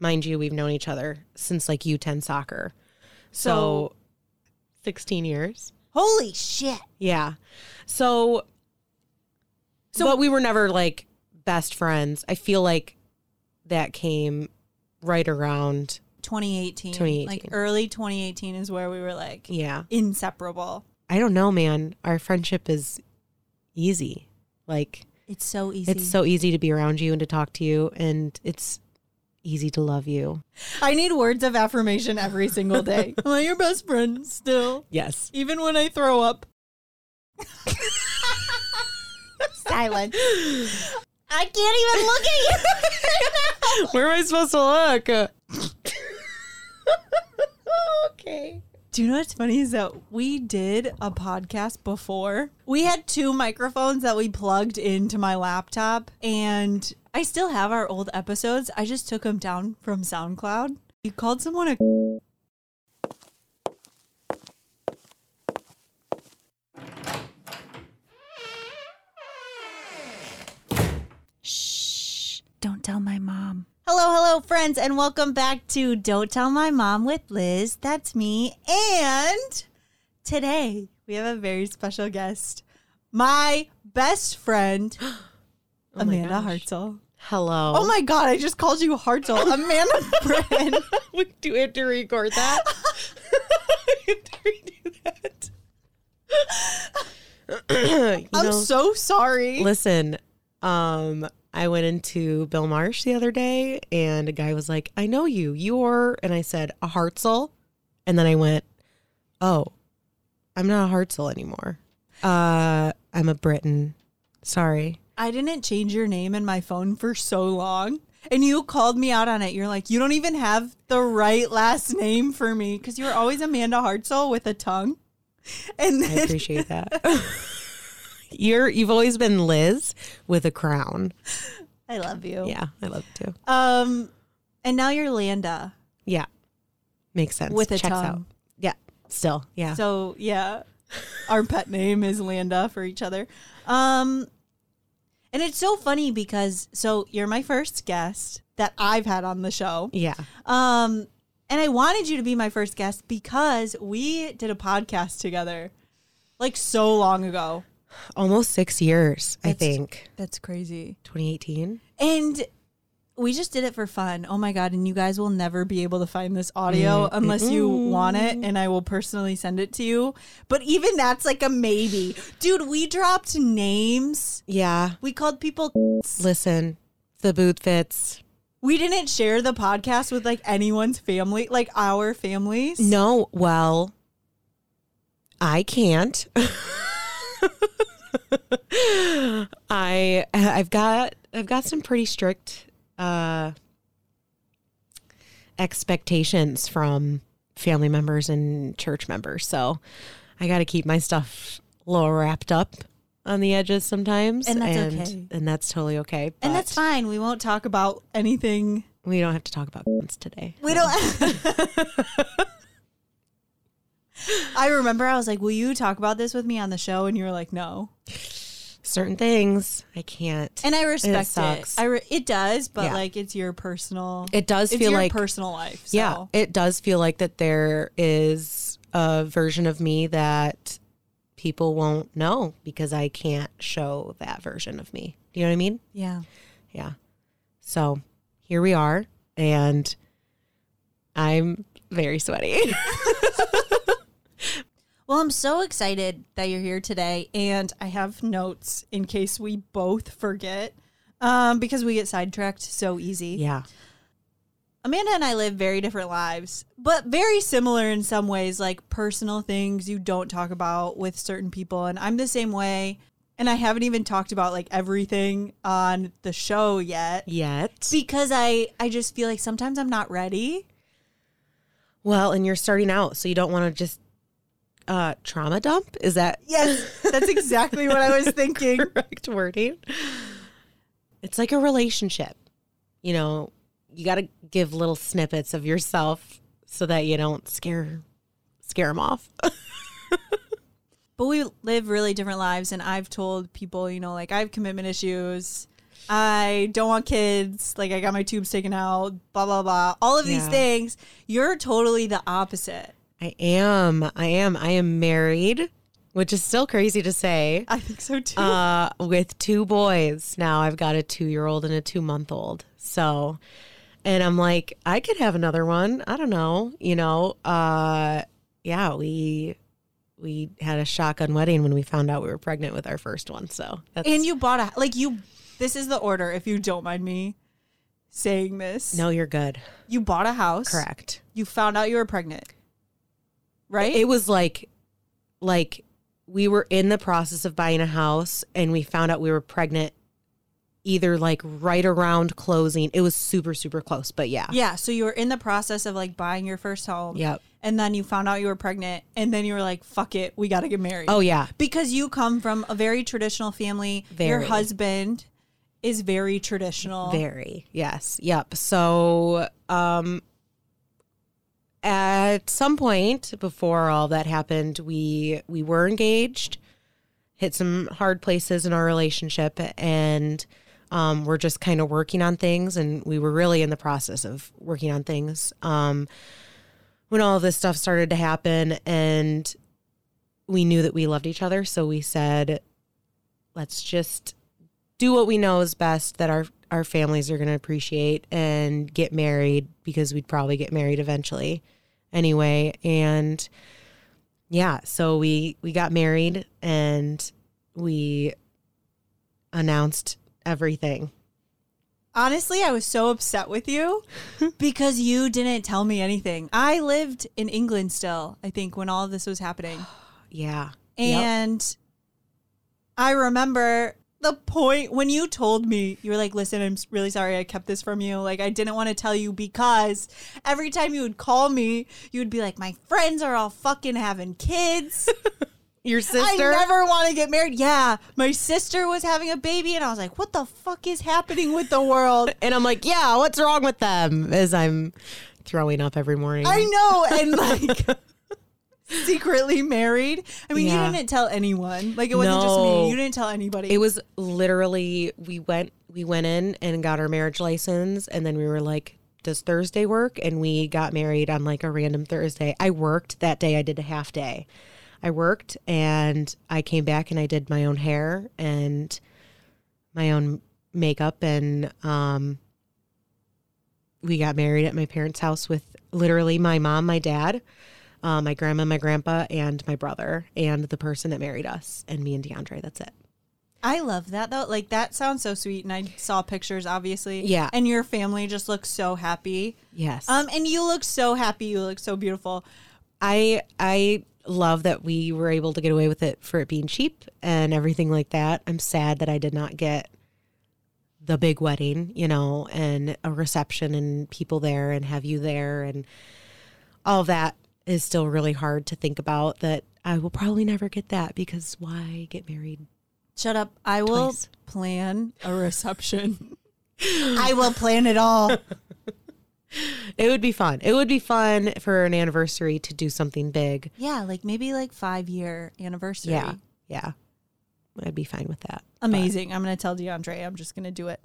mind you, we've known each other since like U10 soccer. So, So- 16 years. Holy shit. Yeah. So, so, but we were never like best friends. I feel like that came right around. 2018. 2018. Like early 2018 is where we were like Yeah. inseparable. I don't know, man. Our friendship is easy. Like, It's so easy. it's so easy to be around you and to talk to you, and it's easy to love you. I need words of affirmation every single day. Am I your best friend still? Yes. Even when I throw up. Silence. I can't even look at you. Where am I supposed to look? okay. You know what's funny is that we did a podcast before. We had two microphones that we plugged into my laptop, and I still have our old episodes. I just took them down from SoundCloud. You called someone a. Hello, hello, friends, and welcome back to Don't Tell My Mom with Liz. That's me. And today we have a very special guest, my best friend, Oh Amanda. Hartzell. Hello. Oh my God, I just called you Hartzell. Amanda Britton. we do we have to record that. we have to redo that. I'm know, so sorry. listen, um, I went into Bill Marsh the other day, and a guy was like, "I know you. You're," and I said, "A Hartzell," and then I went, "Oh, I'm not a Hartzell anymore. Uh, I'm a Britton. Sorry." I didn't change your name in my phone for so long. And you called me out on it. You're like, you don't even have the right last name for me because you were always Amanda Hartzell with a tongue. And I appreciate that. You're you've always been Liz with a crown. I love you. Yeah, I love it too. Um, and now you're Landa Yeah, makes sense. with a Checks tongue. out. Yeah, still. Yeah, So yeah, our pet name is Landa for each other. Um, and it's so funny because so you're my first guest that I've had on the show. yeah. Um, and I wanted you to be my first guest because we did a podcast together like so long ago. Almost six years, I think. That's crazy. 2018. And we just did it for fun. Oh my god! And you guys will never be able to find this audio unless you want it, and I will personally send it to you. But even that's like a maybe, dude. We dropped names. Yeah. We called people. Listen, the boot fits. We didn't share the podcast with like anyone's family, like our families. No, well, I can't. I I've got I've got some pretty strict uh expectations from family members and church members. So I got to keep my stuff a little wrapped up on the edges sometimes And that's and, okay. and that's totally okay. and that's fine. We won't talk about anything. We don't have to talk about guns today. We don't. I remember I was like, "Will you talk about this with me on the show?" And you were like, "No." Certain things I can't. And I respect it. sucks. I re- it does, but Yeah. like it's your personal. It does it's feel your like personal life. So. Yeah, it does feel like that there is a version of me that people won't know because I can't show that version of me. Do you know what I mean? yeah. Yeah. So here we are, and I'm very sweaty. Well, I'm so excited that you're here today, and I have notes in case we both forget, um, because we get sidetracked so easy. yeah. Amanda and I live very different lives, but very similar in some ways, like personal things you don't talk about with certain people. And I'm the same way. And I haven't even talked about like everything on the show yet Yet. because I, I just feel like sometimes I'm not ready. Well, and you're starting out, so you don't want to just uh trauma dump. Is that Yes, that's exactly what I was thinking. correct wording? It's like a relationship. You know, you got to give little snippets of yourself so that you don't scare scare them off. But we live really different lives. And I've told people, you know, like I have commitment issues. I don't want kids. Like I got my tubes taken out, blah blah blah. All of these things. You're totally the opposite. I am. I am. I am married, which is still crazy to say. I think so too. Uh, with two boys. Now I've got a two year old and a two month old. So, and I'm like, I could have another one. I don't know. You know, uh, yeah, we we had a shotgun wedding when we found out we were pregnant with our first one. So that's and you bought a like you. This is the order. If you don't mind me saying this, no, you're good. you bought a house. Correct. You found out you were pregnant. Right. It was like, like we were in the process of buying a house and we found out we were pregnant either like right around closing. It was super, super close, but yeah. yeah. So you were in the process of like buying your first home. Yep. And then you found out you were pregnant, and then you were like, "Fuck it, we got to get married." Oh, yeah. because you come from a very traditional family. Your husband is very traditional. Very. Yes. Yep. So, um, at some point before all that happened, we we were engaged, hit some hard places in our relationship, and um, we're just kind of working on things. And we were really in the process of working on things um, when all this stuff started to happen, and we knew that we loved each other. So we said, let's just do what we know is best that our our families are going to appreciate and get married because we'd probably get married eventually anyway and yeah so we we got married and we announced everything Honestly, I was so upset with you because you didn't tell me anything. I lived in England still, I think, when all of this was happening. yeah Yep. And I remember the point when you told me, you were like, listen, I'm really sorry I kept this from you. Like, I didn't want to tell you because every time you would call me, you would be like, my friends are all fucking having kids. your sister? I sister never want to get married. Yeah. My sister was having a baby, and I was like, what the fuck is happening with the world? and i'm like yeah what's wrong with them as i'm throwing up every morning I know. And like, secretly married. I mean, Yeah. you didn't tell anyone. Like, it wasn't just me. You didn't tell anybody. It was literally we went we went in and got our marriage license and then we were like does Thursday work and we got married on like a random Thursday. I worked that day I did a half day. I worked and I came back and I did my own hair and my own makeup and um we got married at my parents' house with literally my mom, my dad, uh, my grandma, my grandpa, and my brother, and the person that married us, and me and DeAndre. That's it. I love that though. Like that sounds so sweet, and I saw pictures, obviously. Yeah. And your family just looks so happy. Yes. Um, and you look so happy. You look so beautiful. I I love that we were able to get away with it for it being cheap and everything like that. I'm sad that I did not get the big wedding, you know, and a reception and people there and have you there and all of that is still really hard to think about that I will probably never get that because why get married? Shut up. I will Twice. plan a reception. I will plan it all. It would be fun. It would be fun for an anniversary to do something big. Yeah, like maybe like five year anniversary. Yeah. Yeah. I'd be fine with that. Amazing. I'm gonna tell DeAndre. I'm just gonna do it.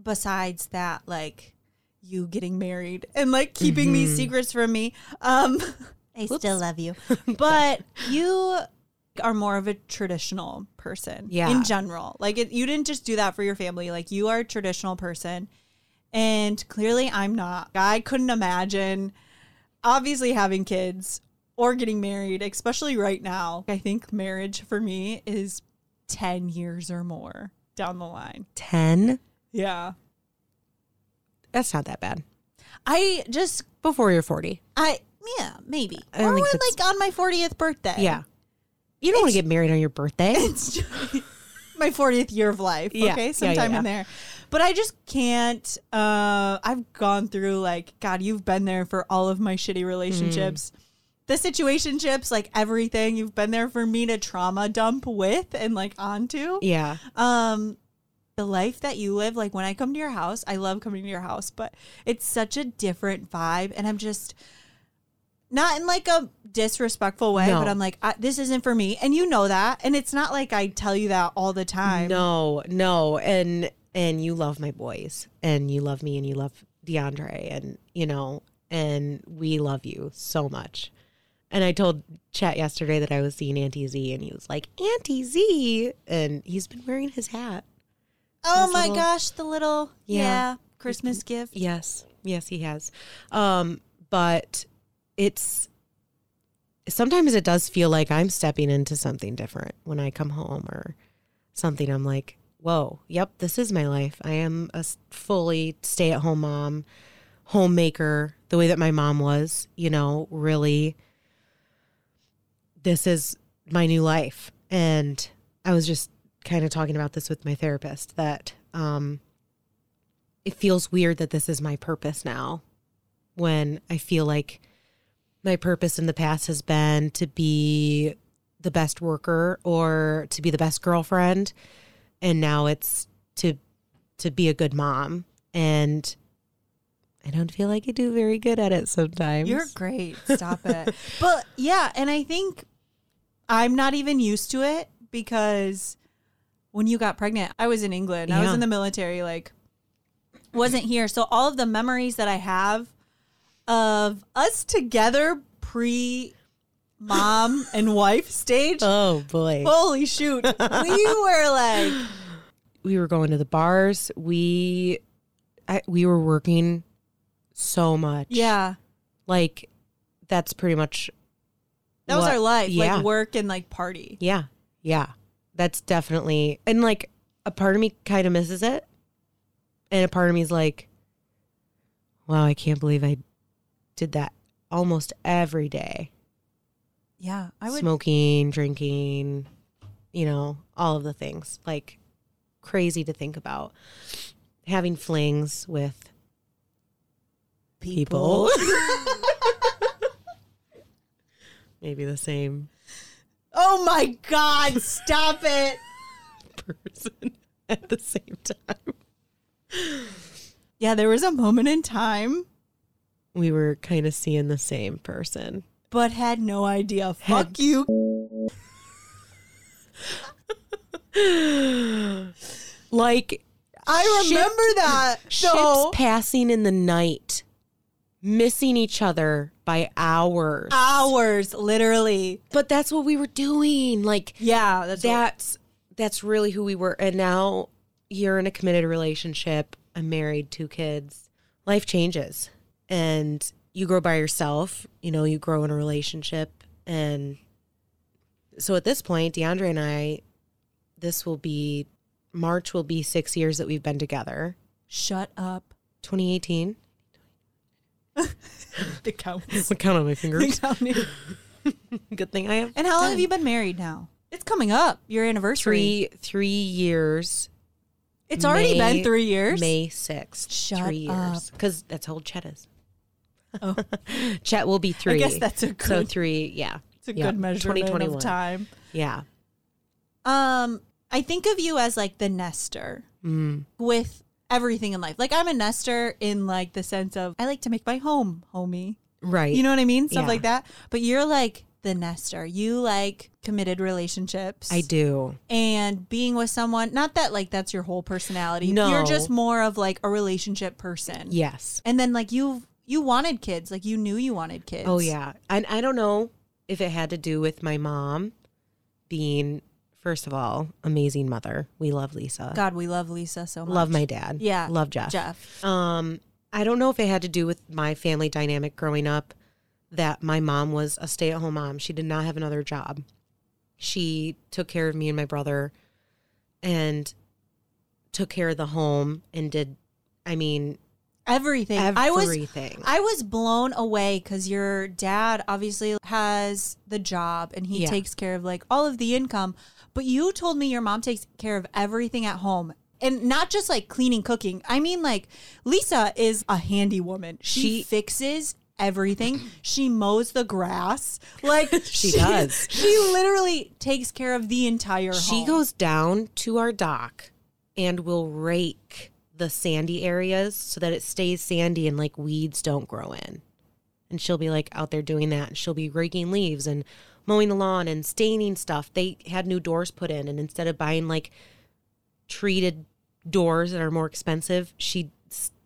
Besides that, like you getting married and like keeping these secrets from me. Um I still love you. But you are more of a traditional person Yeah. in general. Like it, you didn't just do that for your family. Like you are a traditional person. And clearly I'm not. I couldn't imagine obviously having kids or getting married, especially right now. I think marriage for me is 10 years or more down the line. 10? Yeah. That's not that bad. I just Before you're 40. I yeah, maybe. I don't or think when, that's- like on my 40th birthday. Yeah. You don't want to get married on your birthday. It's just my 40th year of life. Yeah. Okay. Yeah, Sometime yeah, in there. But I just can't. Uh, I've gone through, like, God, you've been there for all of my shitty relationships. Mm. The situationships, like everything, you've been there for me to trauma dump with and like onto. yeah. Um, the life that you live, like when I come to your house, I love coming to your house, but it's such a different vibe, and I'm just not in like a disrespectful way, No. but I'm like, this isn't for me, and you know that, and it's not like I tell you that all the time. No, no. And and you love my boys and you love me and you love DeAndre and you know and we love you so much. And I told Chet yesterday that I was seeing Auntie Z and he was like, Auntie Z and he's been wearing his hat. Oh my little- gosh, the little yeah, Yeah. Christmas gift. Yes. Yes, he has. Um, but it's sometimes it does feel like I'm stepping into something different when I come home or something. I'm like, whoa, yep, this is my life. I am a fully stay at home mom, homemaker, the way that my mom was, you know, really, this is my new life. And I was just kind of talking about this with my therapist that, um, it feels weird that this is my purpose now when I feel like my purpose in the past has been to be the best worker or to be the best girlfriend and now it's to to be a good mom and I don't feel like I do very good at it sometimes. You're great. Stop it. But yeah, and I think I'm not even used to it because when you got pregnant, I was in England. I was in the military, like wasn't here. So all of the memories that I have of us together pre mom and wife stage. oh boy. Holy shoot. we were like we were going to the bars. We I, we were working so much. Yeah. Like that's pretty much That was what- our life. Yeah. Like work and like party. Yeah. Yeah. That's definitely and like a part of me kind of misses it. And a part of me is like, wow, I can't believe I did that almost every day. Yeah. I would Smoking, drinking, you know, all of the things. Like crazy to think about. Having flings with people. Maybe the same Oh my God, stop it. person at the same time. Yeah, there was a moment in time, We were kind of seeing the same person. but had no idea. Had- Fuck you. Like I remember that. ships So passing in the night, missing each other by hours. hours, literally. But that's what we were doing. Like Yeah, that's that. that's that's really who we were. And now you're in a committed relationship. I'm married, two kids. Life changes, and you grow by yourself. You know, you grow in a relationship, and so at this point, DeAndre and I, this will be March will be six years that we've been together. Shut up. 2018. The counts. Look count on my fingers. and Good thing I have. And how long have you been married now? It's coming up. Your anniversary. Three three years. It's already May- been three years. May sixth. Shut three years. Because that's how old Chet is. Oh. Chet will be three. I guess that's a so good. three. Yeah, it's a yeah, good measurement 2021. of time. yeah. Um, I think of you as like the nester Mm. with everything in life. Like I'm a nester in like the sense of I like to make my home homey. Right. You know what I mean? Stuff Yeah. like that. But you're like the nester. You like committed relationships. I do. And being with someone, not that like that's your whole personality. No. You're just more of like a relationship person. Yes. And then like you you wanted kids. Like you knew you wanted kids. Oh yeah. And I don't know if it had to do with my mom being first of all amazing mother. We love Lisa. God, we love Lisa so much. love my dad. Yeah. Love Jeff. Jeff. Um, I don't know if it had to do with my family dynamic growing up that my mom was a stay at home mom. She did not have another job. She took care of me and my brother and took care of the home and did, I mean, Everything. I was everything. I was blown away because your dad obviously has the job and he Yeah. takes care of like all of the income. But you told me your mom takes care of everything at home. And not just like cleaning, cooking. I mean, like Lisa is a handy woman. She, She- fixes everything. She mows the grass. Like She does. She literally takes care of the entire she home. goes down to our dock and will rake the sandy areas so that it stays sandy and like weeds don't grow in. And she'll be like out there doing that. And she'll be raking leaves and mowing the lawn and staining stuff. They had new doors put in, and instead of buying like treated doors that are more expensive, she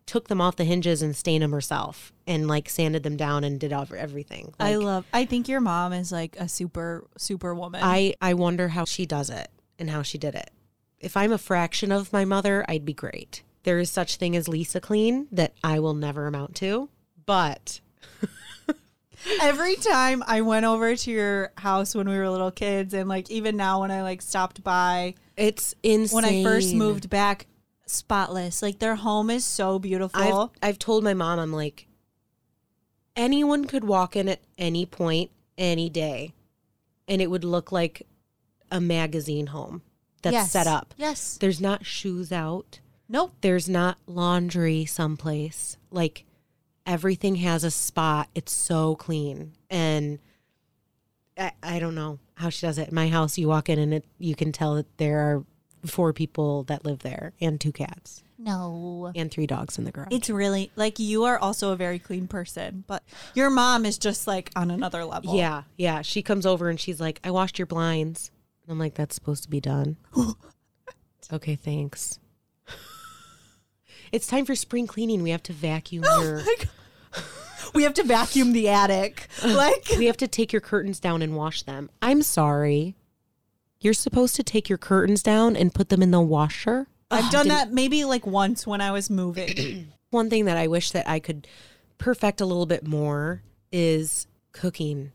took them off the hinges and stained them herself and like sanded them down and did over everything. I love. I think your mom is like a super super woman. I I wonder how she does it and how she did it. If I'm a fraction of my mother, I'd be great. There is such thing as Lisa clean that I will never amount to, but Every time I went over to your house when we were little kids, and like even now when I like stopped by it's insane. when I first moved back, spotless. Like their home is so beautiful. I've I've told my mom I'm like anyone could walk in at any point any day and it would look like a magazine home that's Yes. set up. Yes. There's not shoes out. Nope. There's not laundry someplace. Like everything has a spot. It's so clean. And I, I don't know how she does it. In my house, you walk in and it, you can tell that there are four people that live there and two cats No. and three dogs in the garage. It's really like you are also a very clean person, but your mom is just like on another level. Yeah, yeah. She comes over and she's like, I washed your blinds. And I'm like, that's supposed to be done. okay, thanks. It's time for spring cleaning. We have to vacuum oh your We have to vacuum the attic. Like we have to take your curtains down and wash them. I'm sorry. You're supposed to take your curtains down and put them in the washer. I've done that maybe like once when I was moving. One thing that I wish that I could perfect a little bit more is cooking.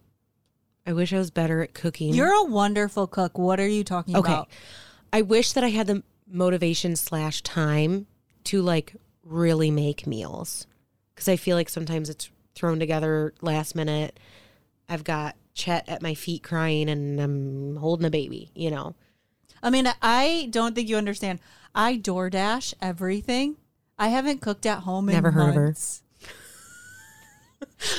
I wish I was better at cooking. You're a wonderful cook. What are you talking Okay. about? I wish that I had the motivation slash time to like really make meals because I feel like sometimes it's thrown together last minute. I've got Chet at my feet crying and I'm holding a baby, you know. I mean, I don't think you understand. I DoorDash everything. I haven't cooked at home in Never heard of her.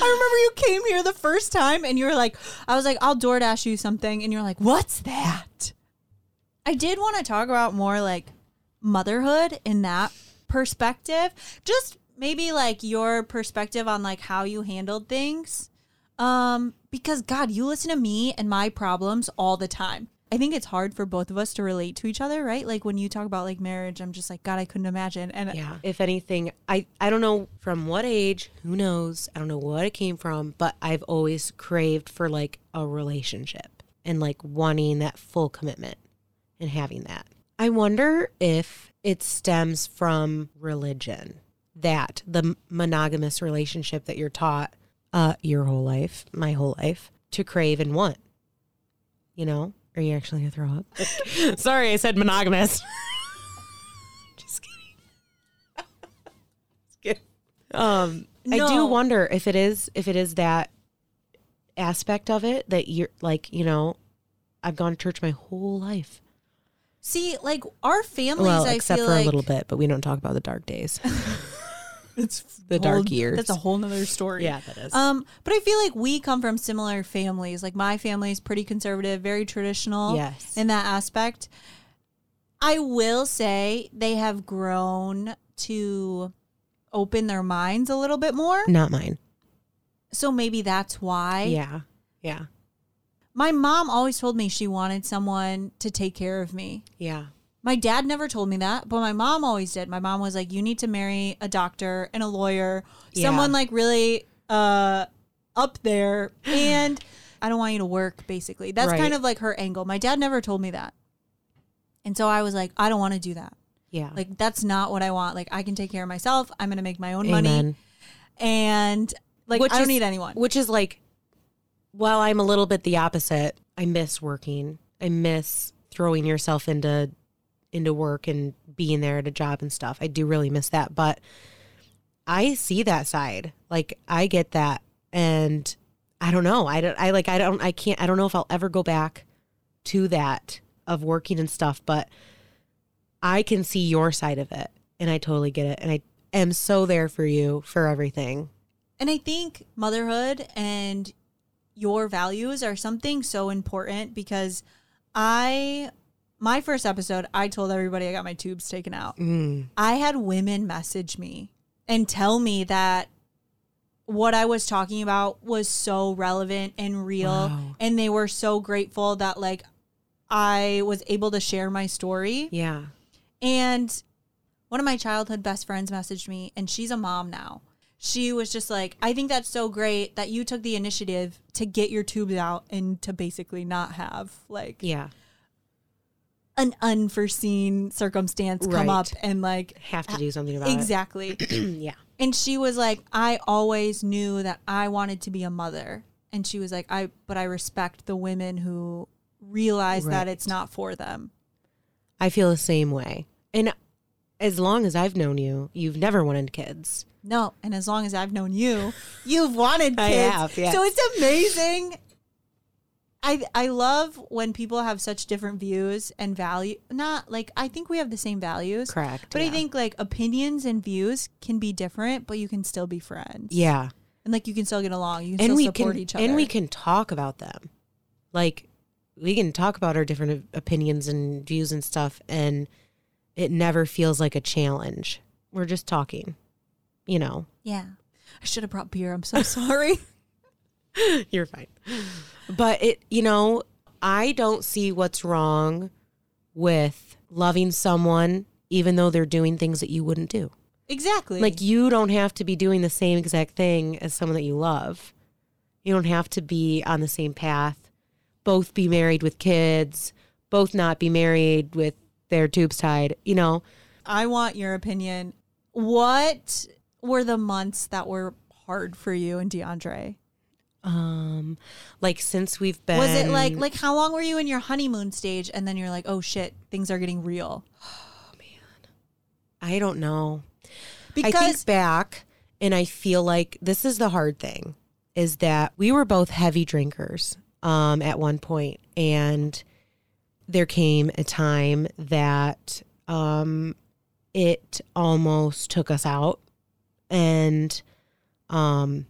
I remember you came here the first time and you were like, I was like, I'll DoorDash you something. And you're like, what's that? I did want to talk about more like motherhood in that perspective. Just maybe like your perspective on like how you handled things. Um, because God, you listen to me and my problems all the time. I think it's hard for both of us to relate to each other, right? Like when you talk about like marriage, I'm just like, God, I couldn't imagine. And Yeah. If anything, I, I don't know from what age, who knows? I don't know what it came from, but I've always craved for like a relationship and like wanting that full commitment and having that. I wonder if it stems from religion that the monogamous relationship that you're taught uh, your whole life, my whole life, to crave and want. You know? Are you actually to throw up? Sorry, I said monogamous. Just kidding. Just kidding. Um, I do wonder if it is if it is that aspect of it that you're like, you know, I've gone to church my whole life. See, like our families, well, I except feel for like a little bit, but we don't talk about the dark days. it's the dark years. That's a whole nother story. Yeah, that is. Um, but I feel like we come from similar families. Like my family is pretty conservative, very traditional Yes. in that aspect. I will say they have grown to open their minds a little bit more. Not mine. So maybe that's why. Yeah. Yeah. My mom always told me she wanted someone to take care of me. Yeah. My dad never told me that, but my mom always did. My mom was like, "You need to marry a doctor and a lawyer, Yeah. someone like really uh up there." And I don't want you to work. Basically, that's Right. kind of like her angle. My dad never told me that, and so I was like, "I don't want to do that. Yeah. Like that's not what I want. Like I can take care of myself. I'm gonna make my own money, and like Which I don't is- need anyone." Which is like, while I'm a little bit the opposite, I miss working. I miss throwing yourself into into work and being there at a job and stuff. I do really miss that, but I see that side. Like I get that, and I don't know. I don't. I like. I don't. I can't. I don't know if I'll ever go back to that of working and stuff, but I can see your side of it, and I totally get it, and I am so there for you for everything. And I think motherhood and your values are something so important because I, my first episode, I told everybody I got my tubes taken out. Mm. I had women message me and tell me that what I was talking about was so relevant and real. Wow. And they were so grateful that, like, I was able to share my story. Yeah. And one of my childhood best friends messaged me, and she's a mom now. She was just like, I think that's so great that you took the initiative to get your tubes out and to basically not have like Yeah. an unforeseen circumstance come Right. up and like Have to do something about it. exactly. it. yeah. and she was like, I always knew that I wanted to be a mother. And she was like, I but I respect the women who realize that Right. it's not for them. I feel the same way. And as long as I've known you, you've never wanted kids. No, and as long as I've known you, you've wanted I kids. have, yes. So it's amazing. I I love when people have such different views and value. Not like I think we have the same values. Correct. But I think like opinions and views can be different, but you can still be friends. Yeah. And like you can still get along. You can And still we support can each other. and we can talk about them. Like we can talk about our different opinions and views and stuff and it never feels like a challenge. We're just talking. You know. Yeah. I should have brought beer. I'm so sorry. You're fine. But it, you know, I don't see what's wrong with loving someone even though they're doing things that you wouldn't do. exactly. Like you don't have to be doing the same exact thing as someone that you love. You don't have to be on the same path. Both be married with kids, both not be married with their tubes tied, you know. I want your opinion. What were the months that were hard for you and DeAndre? Um like since we've been Was it like like how long were you in your honeymoon stage and then you're like, "Oh shit, things are getting real." Oh man. I don't know. I think back and I feel like this is the hard thing is that we were both heavy drinkers um, at one point and there came a time that um, it almost took us out and um,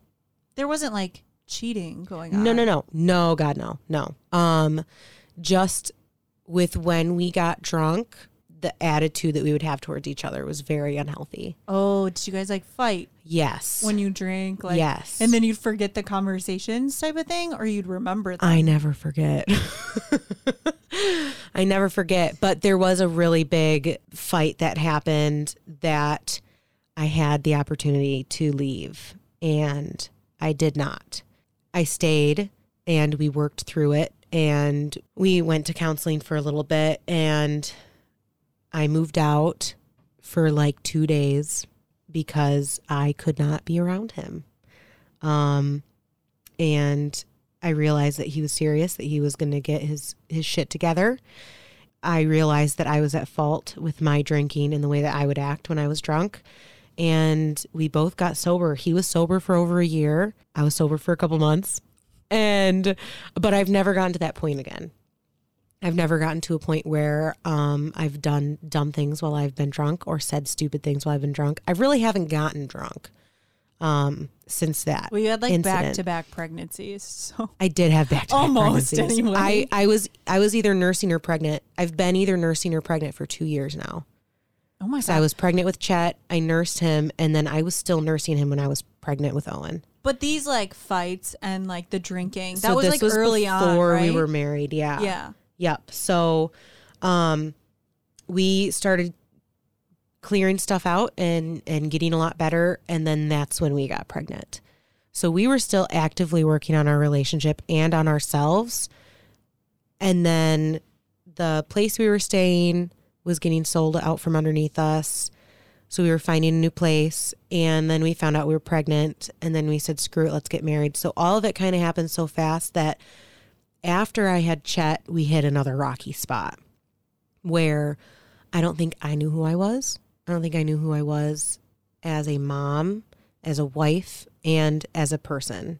there wasn't like cheating going on. no no no. No god no. No. Um just with when we got drunk the attitude that we would have towards each other was very unhealthy Oh, did you guys like fight yes when you drink like yes and then you'd forget the conversations type of thing or you'd remember them? I never forget. I never forget. But there was a really big fight that happened that I had the opportunity to leave and I did not. I stayed and we worked through it and we went to counseling for a little bit and I moved out for like 2 days because I could not be around him. Um and I realized that he was serious, that he was going to get his his shit together. I realized that I was at fault with my drinking and the way that I would act when I was drunk. And we both got sober. He was sober for over a year. I was sober for a couple months. And but I've never gotten to that point again. I've never gotten to a point where um, I've done dumb things while I've been drunk or said stupid things while I've been drunk. I really haven't gotten drunk um, since that. well, you had like back to back pregnancies. So I did have back to Almost, pregnancies. anyway. I, I was I was either nursing or pregnant. I've been either nursing or pregnant for two years now. Oh my So god. I was pregnant with Chet. I nursed him, and then I was still nursing him when I was pregnant with Owen. But these like fights and like the drinking, that So was like was early on, before right? we were married. Yeah. yeah. Yep. So, um, we started clearing stuff out and and getting a lot better, and then that's when we got pregnant. So we were still actively working on our relationship and on ourselves, and then the place we were staying was getting sold out from underneath us. So we were finding a new place, and then we found out we were pregnant, and then we said, "Screw it, let's get married." So all of it kind of happened so fast that after I had Chet, we hit another rocky spot where I don't think I knew who I was. I don't think I knew who I was as a mom, as a wife, and as a person.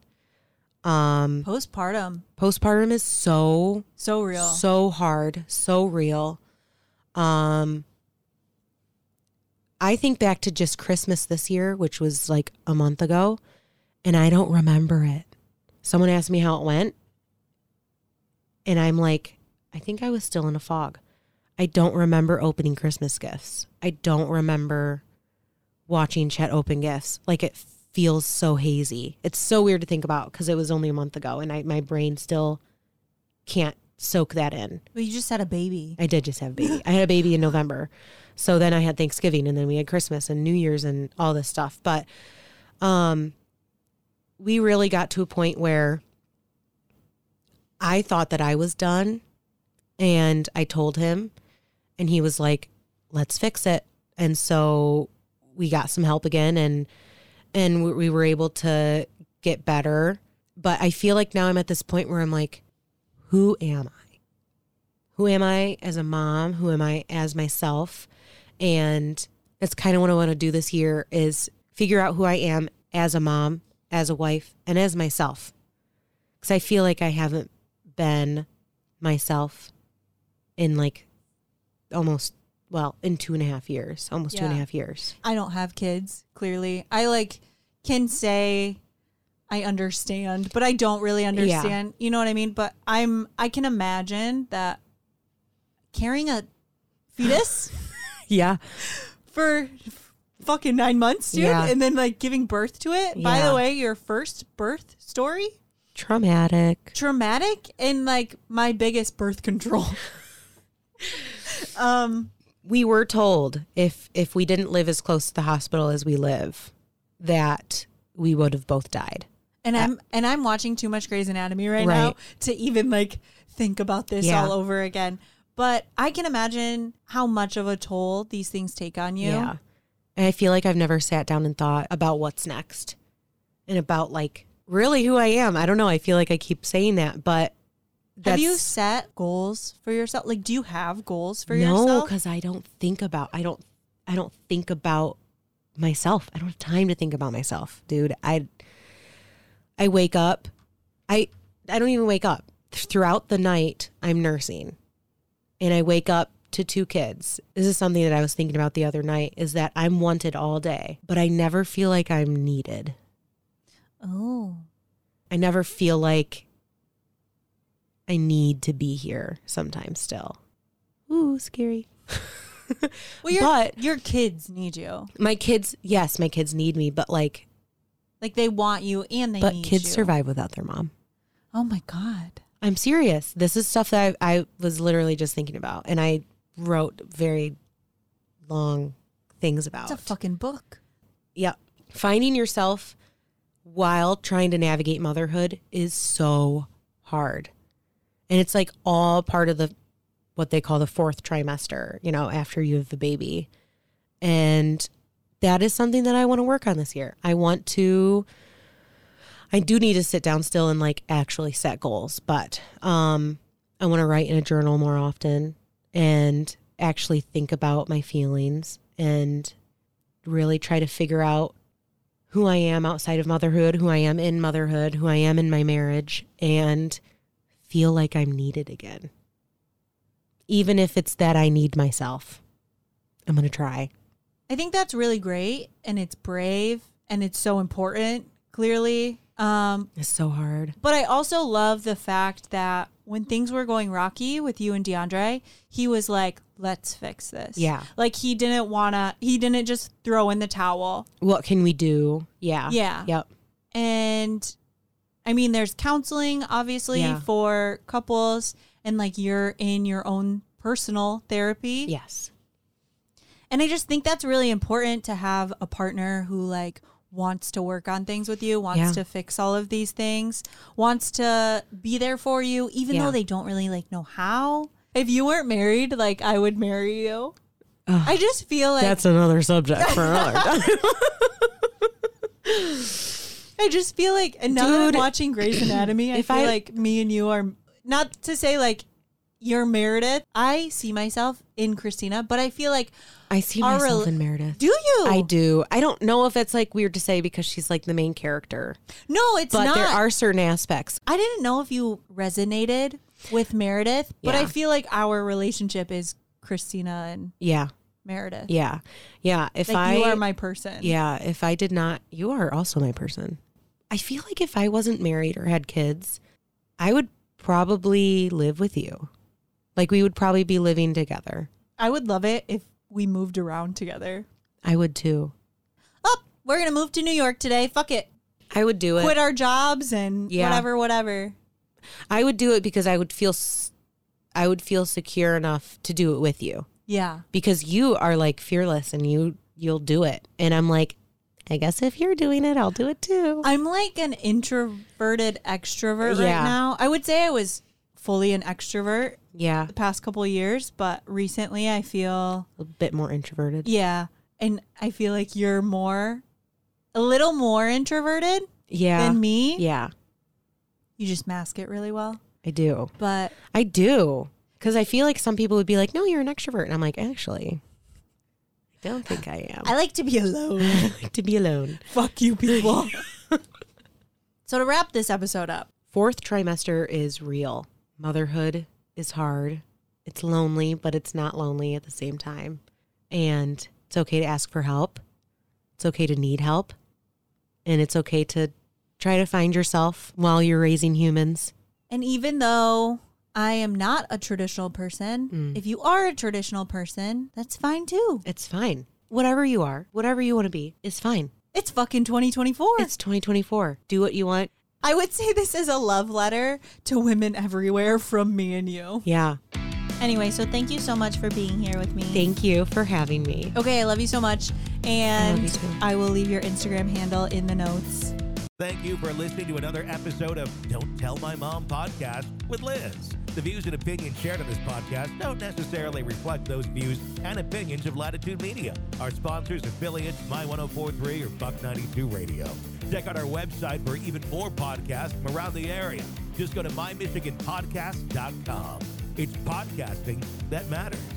Um, Postpartum. postpartum is so So real. so hard, so real. Um I think back to just Christmas this year, which was like a month ago, and I don't remember it. Someone asked me how it went, and I'm like, I think I was still in a fog. I don't remember opening Christmas gifts. I don't remember watching Chet open gifts. Like it feels so hazy. It's so weird to think about because it was only a month ago, and I my brain still can't soak that in. Well, you just had a baby. I did just have a baby. I had a baby in November. So then I had Thanksgiving and then we had Christmas and New Year's and all this stuff. But um we really got to a point where I thought that I was done and I told him and he was like, "Let's fix it." And so we got some help again and and we- we were able to get better. But I feel like now I'm at this point where I'm like, who am I? Who am I as a mom? Who am I as myself? And that's kind of what I want to do this year is figure out who I am as a mom, as a wife, and as myself. Cuz I feel like I haven't been myself in like almost well, in two and a half years, almost two and a Yeah. half years. I don't have kids, clearly. I like can say I understand, but I don't really understand. You know what I mean? But I'm I can imagine that carrying a fetus Yeah. for fucking 9 months, dude, Yeah. and then like giving birth to it. By the way, your first birth story Traumatic. traumatic and like my biggest birth control. um we were told if if we didn't live as close to the hospital as we live that we would have both died and I'm and I'm watching too much Grey's Anatomy right, now to even like think about this Yeah. all over again. But I can imagine how much of a toll these things take on you. yeah and i feel like i've never sat down and thought about what's next and about like really who i am. I don't know. I feel like i keep saying that but that's, Have you set goals for yourself? Like do you have goals for no yourself? No, because i don't think about i don't i don't think about myself. I don't have time to think about myself dude. I i wake up i i don't even wake up. Throughout the night i'm nursing and i wake up to two kids. This is something that i was thinking about the other night is that i'm wanted all day but i never feel like i'm needed Oh. i never feel like i need to be here sometimes still ooh scary Well your But- your kids need you. my kids yes my kids need me but like Like they want you and they but kids you. survive without their mom Oh my god. i'm serious this is stuff that I, I was literally just thinking about and i wrote very long things about It's a fucking book. yeah finding yourself while trying to navigate motherhood is so hard. And it's like all part of the what they call the fourth trimester you know after you have the baby. And that is something that i want to work on this year. I want to i do need to sit down still and like actually set goals but um i want to write in a journal more often and actually think about my feelings and really try to figure out who I am outside of motherhood, who I am in motherhood, who I am in my marriage, and feel like I'm needed again. Even if it's that I need myself, I'm going to try. I think that's really great and it's brave and it's so important, clearly. Um, It's so hard. but I also love the fact that when things were going rocky with you and DeAndre, he was like, let's fix this. Yeah. Like he didn't want to, he didn't just throw in the towel. What can we do? Yeah. Yeah. Yep. And I mean, there's counseling, obviously, Yeah. for couples, and like you're in your own personal therapy. Yes. And I just think that's really important to have a partner who like wants to work on things with you, wants Yeah. to fix all of these things, wants to be there for you, even Yeah. though they don't really like know how. If you weren't married, like I would marry you. I just feel like That's another subject for another time. I just feel like, and now that I'm watching Grey's Anatomy, I feel I- like me and you are not to say like you're Meredith. I see myself in Cristina, but I feel like I see Our myself rel- in Meredith. do you? I do. I don't know if it's like weird to say because she's like the main character, No, it's but not. there are certain aspects. I didn't know if you resonated with Meredith, but I feel like our relationship is Cristina and Yeah. Meredith. Yeah. Yeah. If Like I you are my person. Yeah, if I did not, you are also my person. I feel like if I wasn't married or had kids, I would probably live with you. Like we would probably be living together. I would love it if we moved around together. I would too. Oh, we're gonna move to New York today. Fuck it. I would do it. Quit our jobs and Yeah. whatever, whatever. I would do it because I would feel I would feel secure enough to do it with you Yeah. because you are like fearless and you you'll do it. And I'm like, I guess if you're doing it, I'll do it too. I'm like an introverted extrovert Yeah. right now. I would say I was fully an extrovert yeah, the past couple of years, but recently I feel a bit more introverted. yeah, and I feel like you're more a little more introverted Yeah. than me. Yeah, You just mask it really well. I do. But I do. Because I feel like some people would be like, no, you're an extrovert. And I'm like, actually, I don't think I am. I like to be alone. I like to be alone. Fuck you people. so to wrap this episode up, Fourth trimester is real. Motherhood is hard. It's lonely, but it's not lonely at the same time. And it's okay to ask for help. It's okay to need help. And it's okay to try to find yourself while you're raising humans. And even though I am not a traditional person, Mm. if you are a traditional person, that's fine too. It's fine. Whatever you are, whatever you want to be, is fine. It's fucking 2024. It's 2024. Do what you want. I would say this is a love letter to women everywhere from me and you. Yeah. Anyway, so thank you so much for being here with me. Thank you for having me. okay, I love you so much. And you too. I will leave your Instagram handle in the notes. Thank you for listening to another episode of Don't Tell My Mom podcast with Liz. The views and opinions shared on this podcast don't necessarily reflect those views and opinions of Latitude Media, our sponsors, affiliates, My 1043 or Buck 92 Radio. Check out our website for even more podcasts from around the area. Just go to mymichiganpodcast.com. It's podcasting that matters.